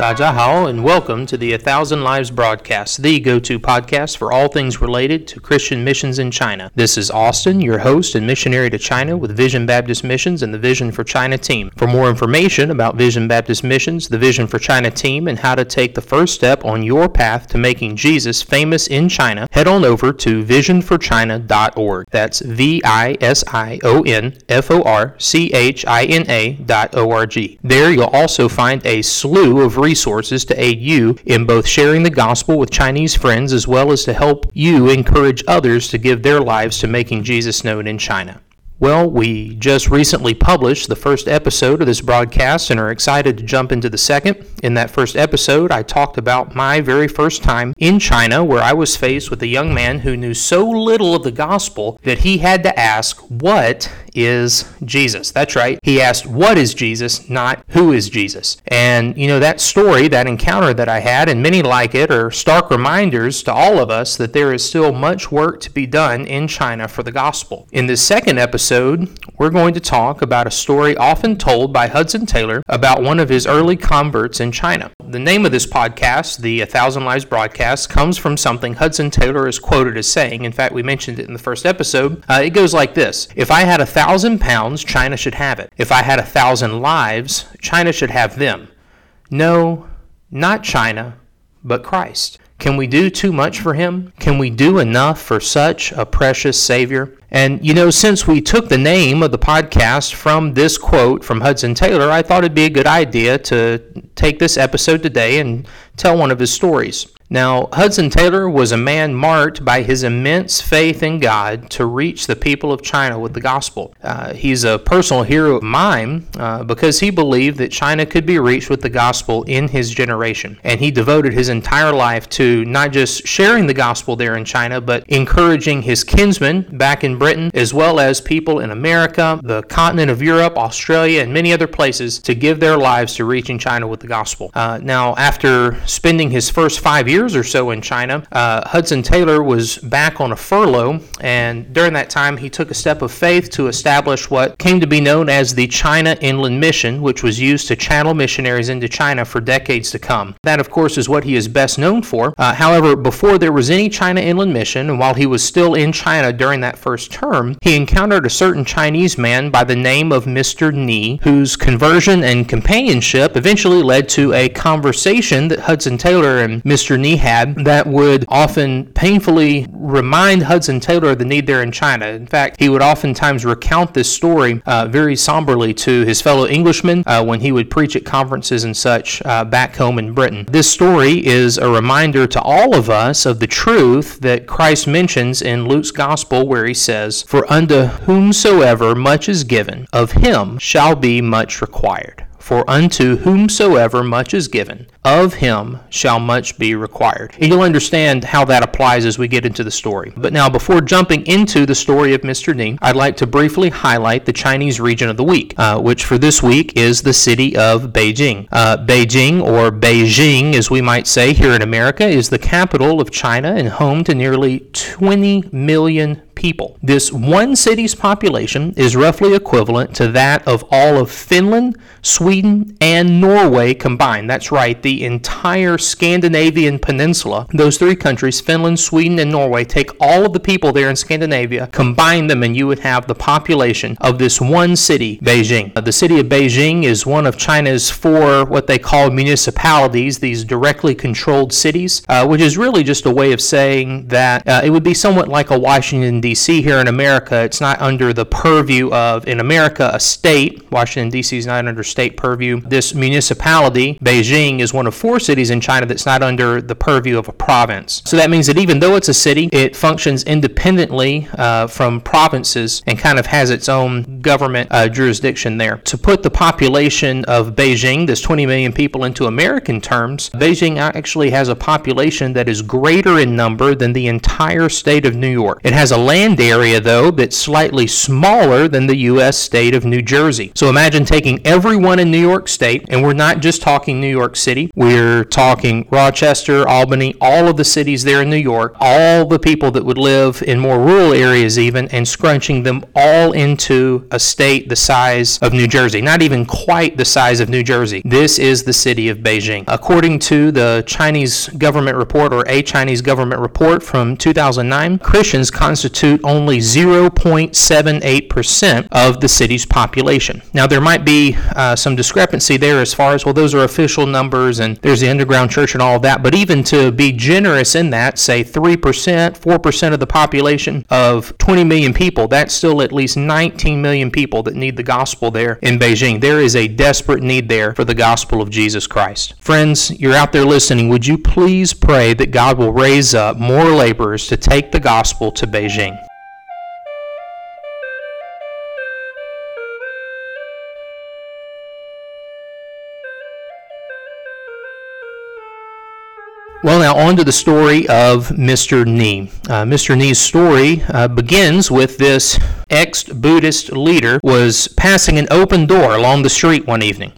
Dajiahao, and welcome to the A Thousand Lives broadcast, the go to podcast for all things related to Christian missions in China. This is Austin, your host and missionary to China with Vision Baptist Missions and the Vision for China team. For more information about Vision Baptist Missions, the Vision for China team, and how to take the first step on your path to making Jesus famous in China, head on over to visionforchina.org. That's V I S I O N F O R C H I N A dot O R G. There you'll also find a slew of resources to aid you in both sharing the gospel with Chinese friends as well as to help you encourage others to give their lives to making Jesus known in China. Well, we just recently published the first episode of this broadcast and are excited to jump into the second. In that first episode, I talked about my very first time in China, where I was faced with a young man who knew so little of the gospel that he had to ask, What is Jesus? That's right. He asked, What is Jesus, not who is Jesus? And, you know, that story, that encounter that I had, and many like it, are stark reminders to all of us that there is still much work to be done in China for the gospel. In this second episode, we're going to talk about a story often told by Hudson Taylor about one of his early converts in China. The name of this podcast, the A Thousand Lives broadcast, comes from something Hudson Taylor is quoted as saying. In fact, we mentioned it in the first episode. Uh, it goes like this If I had a thousand pounds, China should have it. If I had a thousand lives, China should have them. No, not China, but Christ. Can we do too much for him? Can we do enough for such a precious Savior? And, you know, since we took the name of the podcast from this quote from Hudson Taylor, I thought it'd be a good idea to take this episode today and tell one of his stories. Now, Hudson Taylor was a man marked by his immense faith in God to reach the people of China with the gospel. Uh, he's a personal hero of mine uh, because he believed that China could be reached with the gospel in his generation. And he devoted his entire life to not just sharing the gospel there in China, but encouraging his kinsmen back in Britain, as well as people in America, the continent of Europe, Australia, and many other places to give their lives to reaching China with the gospel. Uh, now, after spending his first five years years or so in China, uh, Hudson Taylor was back on a furlough, and during that time, he took a step of faith to establish what came to be known as the China Inland Mission, which was used to channel missionaries into China for decades to come. That, of course, is what he is best known for. Uh, however, before there was any China Inland Mission, and while he was still in China during that first term, he encountered a certain Chinese man by the name of Mr. Ni, whose conversion and companionship eventually led to a conversation that Hudson Taylor and Mr. Ni had that would often painfully remind Hudson Taylor of the need there in China. In fact, he would oftentimes recount this story uh, very somberly to his fellow Englishmen uh, when he would preach at conferences and such uh, back home in Britain. This story is a reminder to all of us of the truth that Christ mentions in Luke's Gospel, where he says, For unto whomsoever much is given, of him shall be much required. For unto whomsoever much is given, of him shall much be required. And you'll understand how that applies as we get into the story. But now, before jumping into the story of Mr. Ning, I'd like to briefly highlight the Chinese region of the week, uh, which for this week is the city of Beijing. Uh, Beijing, or Beijing as we might say here in America, is the capital of China and home to nearly 20 million people. This one city's population is roughly equivalent to that of all of Finland, Sweden, and Norway combined. That's right, the entire Scandinavian peninsula. Those three countries, Finland, Sweden, and Norway, take all of the people there in Scandinavia, combine them, and you would have the population of this one city, Beijing. The city of Beijing is one of China's four what they call municipalities, these directly controlled cities, uh, which is really just a way of saying that uh, it would be somewhat like a Washington, D.C. D.C. here in America, it's not under the purview of, in America, a state. Washington, D.C. is not under state purview. This municipality, Beijing, is one of four cities in China that's not under the purview of a province. So that means that even though it's a city, it functions independently uh, from provinces and kind of has its own government uh, jurisdiction there. To put the population of Beijing, this 20 million people, into American terms, Beijing actually has a population that is greater in number than the entire state of New York. It has 11 land area, though, that's slightly smaller than the U.S. state of New Jersey. So imagine taking everyone in New York State, and we're not just talking New York City, we're talking Rochester, Albany, all of the cities there in New York, all the people that would live in more rural areas, even, and scrunching them all into a state the size of New Jersey. Not even quite the size of New Jersey. This is the city of Beijing. According to the Chinese government report, or a Chinese government report from 2009, Christians constitute only 0.78% of the city's population. Now, there might be uh, some discrepancy there as far as, well, those are official numbers and there's the underground church and all of that, but even to be generous in that, say 3%, 4% of the population of 20 million people, that's still at least 19 million people that need the gospel there in Beijing. There is a desperate need there for the gospel of Jesus Christ. Friends, you're out there listening. Would you please pray that God will raise up more laborers to take the gospel to Beijing? Well, now on to the story of Mr. Ni. Uh, Mr. Ni's story uh, begins with this ex-Buddhist leader was passing an open door along the street one evening.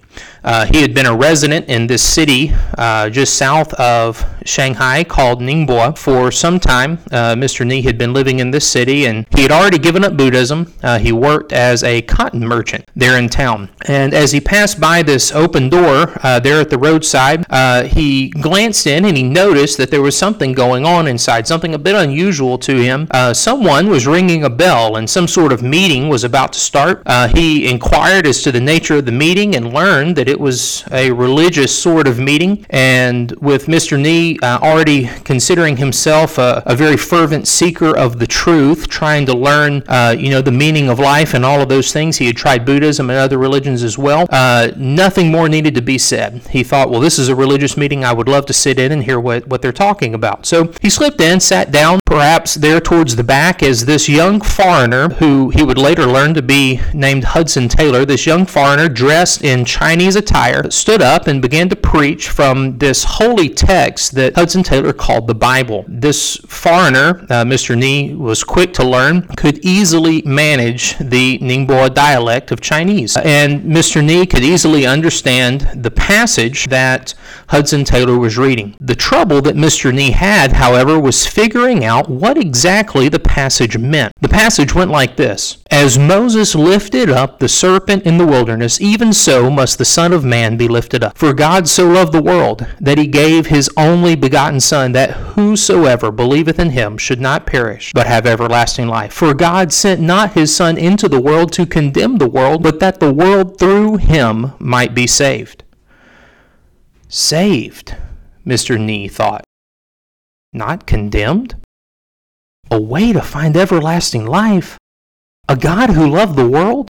Uh, he had been a resident in this city uh, just south of Shanghai called Ningbo for some time. Uh, Mr. Ni had been living in this city and he had already given up Buddhism. Uh, he worked as a cotton merchant there in town. And as he passed by this open door uh, there at the roadside, uh, he glanced in and he noticed that there was something going on inside, something a bit unusual to him. someone was ringing a bell and some sort of meeting was about to start. he inquired as to the nature of the meeting and learned that it was a religious sort of meeting. And with Mr. Nee uh, already considering himself a, a, very fervent seeker of the truth, trying to learn, uh, you know, the meaning of life and all of those things, he had tried Buddhism and other religions as well. Uh, nothing more needed to be said. He thought, well, this is a religious meeting. I would love to sit in and hear what, what they're talking about. So he slipped in, sat down, perhaps there towards the back, is this young foreigner, who he would later learn to be named Hudson Taylor, this young foreigner dressed in Chinese attire, stood up and began to preach from this holy text that Hudson Taylor called the Bible. This foreigner, uh, Mr. Ni, was quick to learn, could easily manage the Ningbo dialect of Chinese. And Mr. Ni could easily understand the passage that Hudson Taylor was reading. The trouble that Mr. Ni had, however, was figuring out what exactly the passage meant. The passage went like this As Moses lifted up the serpent in the wilderness, even so must the Son of Man be lifted up. For God so loved the world that he gave his only begotten Son, that whosoever believeth in him should not perish, but have everlasting life. For God sent not his Son into the world to condemn the world, but that the world through him might be saved. Saved, Mr. Ni thought. Not condemned? A way to find everlasting life? A God who loved the world?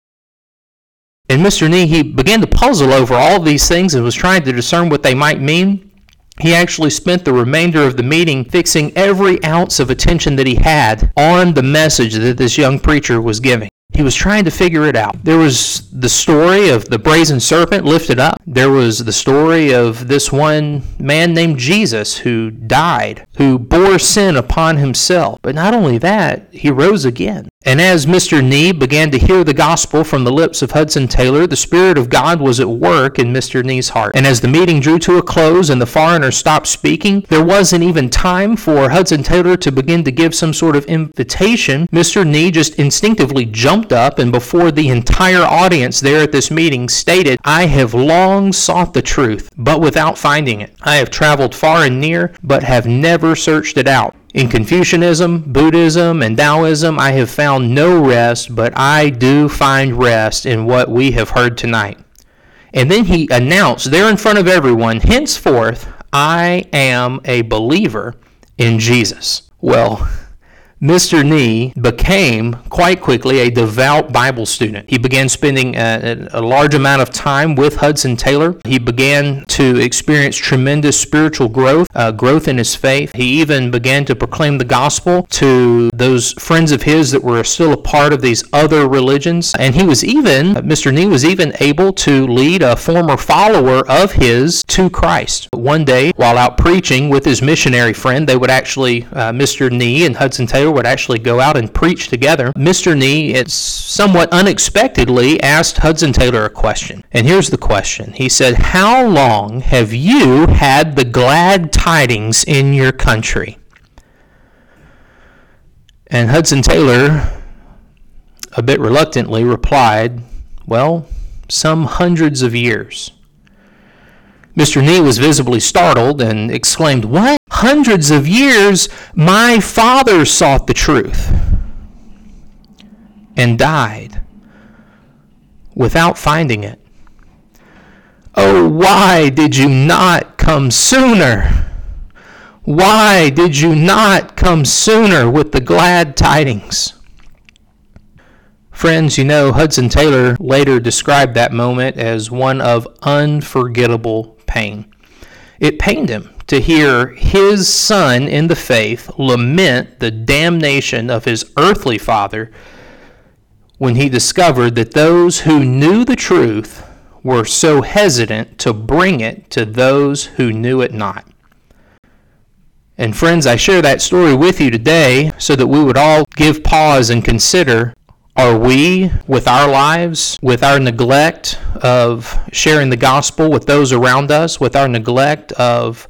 And Mr. Nee, he began to puzzle over all these things and was trying to discern what they might mean. He actually spent the remainder of the meeting fixing every ounce of attention that he had on the message that this young preacher was giving. He was trying to figure it out. There was the story of the brazen serpent lifted up. There was the story of this one man named Jesus who died, who bore sin upon himself. But not only that, he rose again. And as Mr. Nee began to hear the gospel from the lips of Hudson Taylor, the Spirit of God was at work in Mr. Nee's heart. And as the meeting drew to a close and the foreigner stopped speaking, there wasn't even time for Hudson Taylor to begin to give some sort of invitation. Mr. Ni just instinctively jumped up and before the entire audience there at this meeting stated, I have long sought the truth, but without finding it. I have traveled far and near, but have never searched it out. In Confucianism, Buddhism, and Taoism, I have found no rest, but I do find rest in what we have heard tonight. And then he announced there in front of everyone, henceforth, I am a believer in Jesus. Well, Mr. Ni became quite quickly a devout Bible student. He began spending a, a, large amount of time with Hudson Taylor. He began to experience tremendous spiritual growth, uh, growth in his faith. He even began to proclaim the gospel to those friends of his that were still a part of these other religions. And he was even, Mr. Ni was even able to lead a former follower of his to Christ. One day, while out preaching with his missionary friend, they would actually, uh, Mr. Ni and Hudson Taylor Would actually go out and preach together, Mr. Nee it somewhat unexpectedly asked Hudson Taylor a question. And here's the question. He said, "How long have you had the glad tidings in your country?" And Hudson Taylor a bit reluctantly replied, Well, some hundreds of years. Mr. Nee was visibly startled and exclaimed, What? Hundreds of years? My father sought the truth and died without finding it. Oh, why did you not come sooner? Why did you not come sooner with the glad tidings? Friends, you know, Hudson Taylor later described that moment as one of unforgettable pain. It pained him to hear his son in the faith lament the damnation of his earthly father when he discovered that those who knew the truth were so hesitant to bring it to those who knew it not. And friends, I share that story with you today so that we would all give pause and consider are we, with our lives, with our neglect of sharing the gospel with those around us, with our neglect of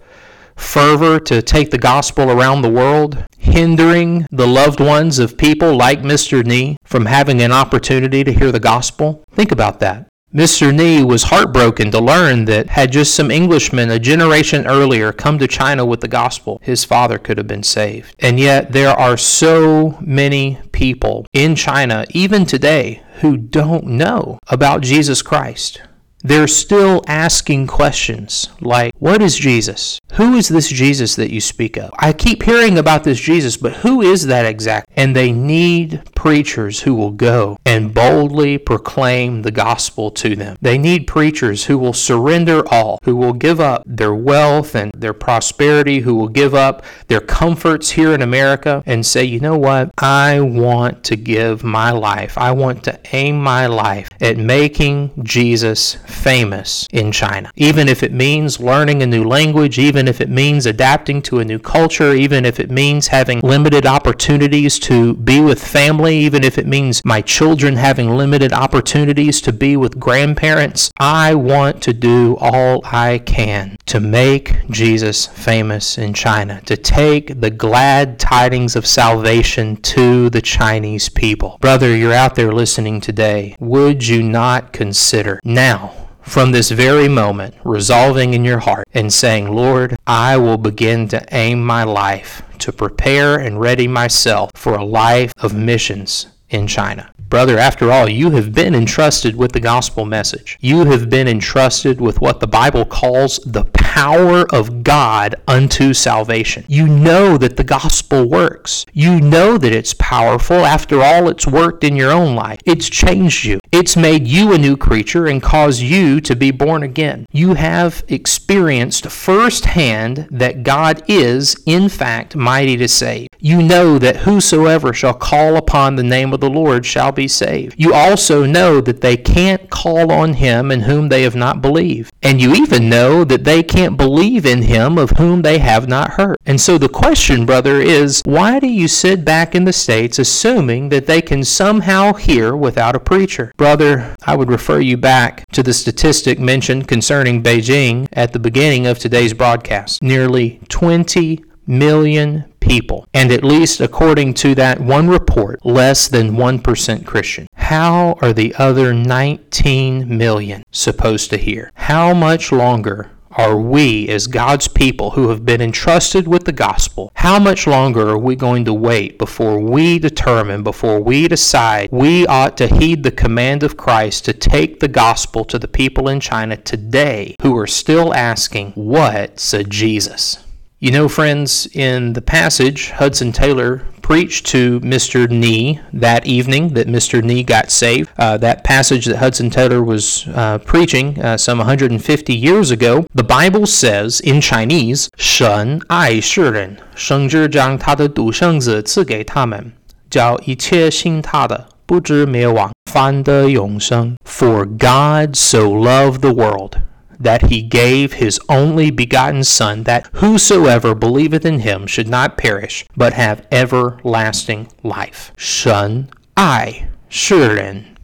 fervor to take the gospel around the world, hindering the loved ones of people like Mr. Nee from having an opportunity to hear the gospel? Think about that. Mr. Nee was heartbroken to learn that had just some Englishmen a generation earlier come to China with the gospel, his father could have been saved. And yet there are so many people in China, even today, who don't know about Jesus Christ they're still asking questions like, What is Jesus? Who is this Jesus that you speak of? I keep hearing about this Jesus, but who is that exactly? And they need preachers who will go and boldly proclaim the gospel to them. They need preachers who will surrender all, who will give up their wealth and their prosperity, who will give up their comforts here in America and say, You know what? I want to give my life, I want to aim my life at making Jesus famous in China. Even if it means learning a new language, even if it means adapting to a new culture, even if it means having limited opportunities to be with family, even if it means my children having limited opportunities to be with grandparents, I want to do all I can to make Jesus famous in China, to take the glad tidings of salvation to the Chinese people. Brother, you're out there listening today. Would you not consider now? From this very moment, resolving in your heart and saying, Lord, I will begin to aim my life to prepare and ready myself for a life of missions in China. Brother, after all, you have been entrusted with the gospel message. You have been entrusted with what the Bible calls the power of God unto salvation. You know that the gospel works. You know that it's powerful. After all, it's worked in your own life. It's changed you. It's made you a new creature and caused you to be born again. You have experienced firsthand that God is, in fact, mighty to save. You know that whosoever shall call upon the name of the Lord shall be saved. You also know that they can't call on him in whom they have not believed. And you even know that they can't believe in him of whom they have not heard. And so the question, brother, is why do you sit back in the States assuming that they can somehow hear without a preacher? Brother, I would refer you back to the statistic mentioned concerning Beijing at the beginning of today's broadcast. Nearly 20 million people, and at least according to that one report, less than 1% Christian. How are the other 19 million supposed to hear? How much longer are we, as God's people who have been entrusted with the gospel, how much longer are we going to wait before we determine, before we decide we ought to heed the command of Christ to take the gospel to the people in China today who are still asking, What's a Jesus? You know, friends, in the passage, Hudson Taylor preached to Mr. Nee that evening that Mr. Nee got saved. Uh, that passage that Hudson Taylor was uh, preaching uh, some 150 years ago, the Bible says in Chinese, 神爱世人，生之将他的独生子赐给他们，叫一切信他的不知灭亡，反得永生。For God so loved the world that he gave his only begotten Son, that whosoever believeth in him should not perish, but have everlasting life. Shen Ai, Shiren.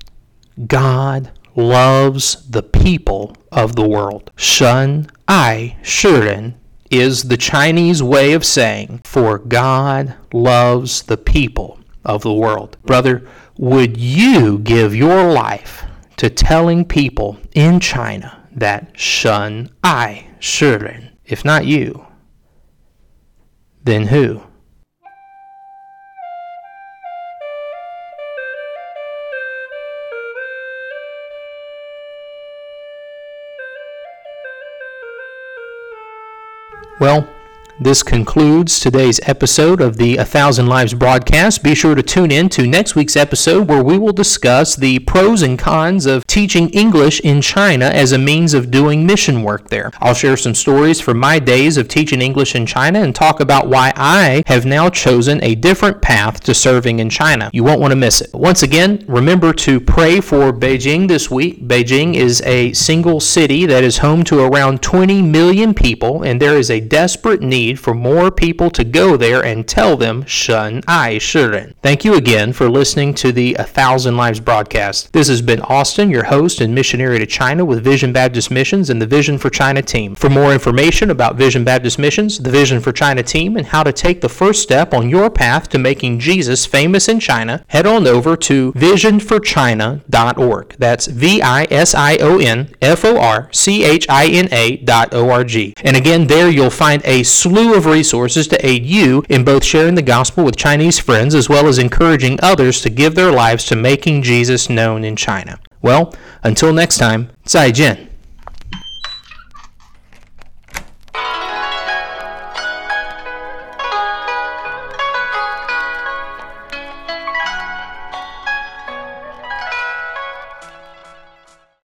God loves the people of the world. Shen Ai, Shiren is the Chinese way of saying, for God loves the people of the world. Brother, would you give your life to telling people in China that shen Ai, Shiren? If not you, then who? Well, this concludes today's episode of the A Thousand Lives broadcast. Be sure to tune in to next week's episode where we will discuss the pros and cons of teaching English in China as a means of doing mission work there. I'll share some stories from my days of teaching English in China and talk about why I have now chosen a different path to serving in China. You won't want to miss it. Once again, remember to pray for Beijing this week. Beijing is a single city that is home to around 20 million people, and there is a desperate need need for more people to go there and tell them Shen Ai Shiren. Thank you again for listening to the A Thousand Lives broadcast. This has been Austin, your host and missionary to China with Vision Baptist Missions and the Vision for China team. For more information about Vision Baptist Missions, the Vision for China team, and how to take the first step on your path to making Jesus famous in China, head on over to visionforchina.org. That's V I S I O N F O R C H I N A dot O R G. And again, there you'll find a slew slew of resources to aid you in both sharing the gospel with Chinese friends as well as encouraging others to give their lives to making Jesus known in China. Well, until next time, 再见。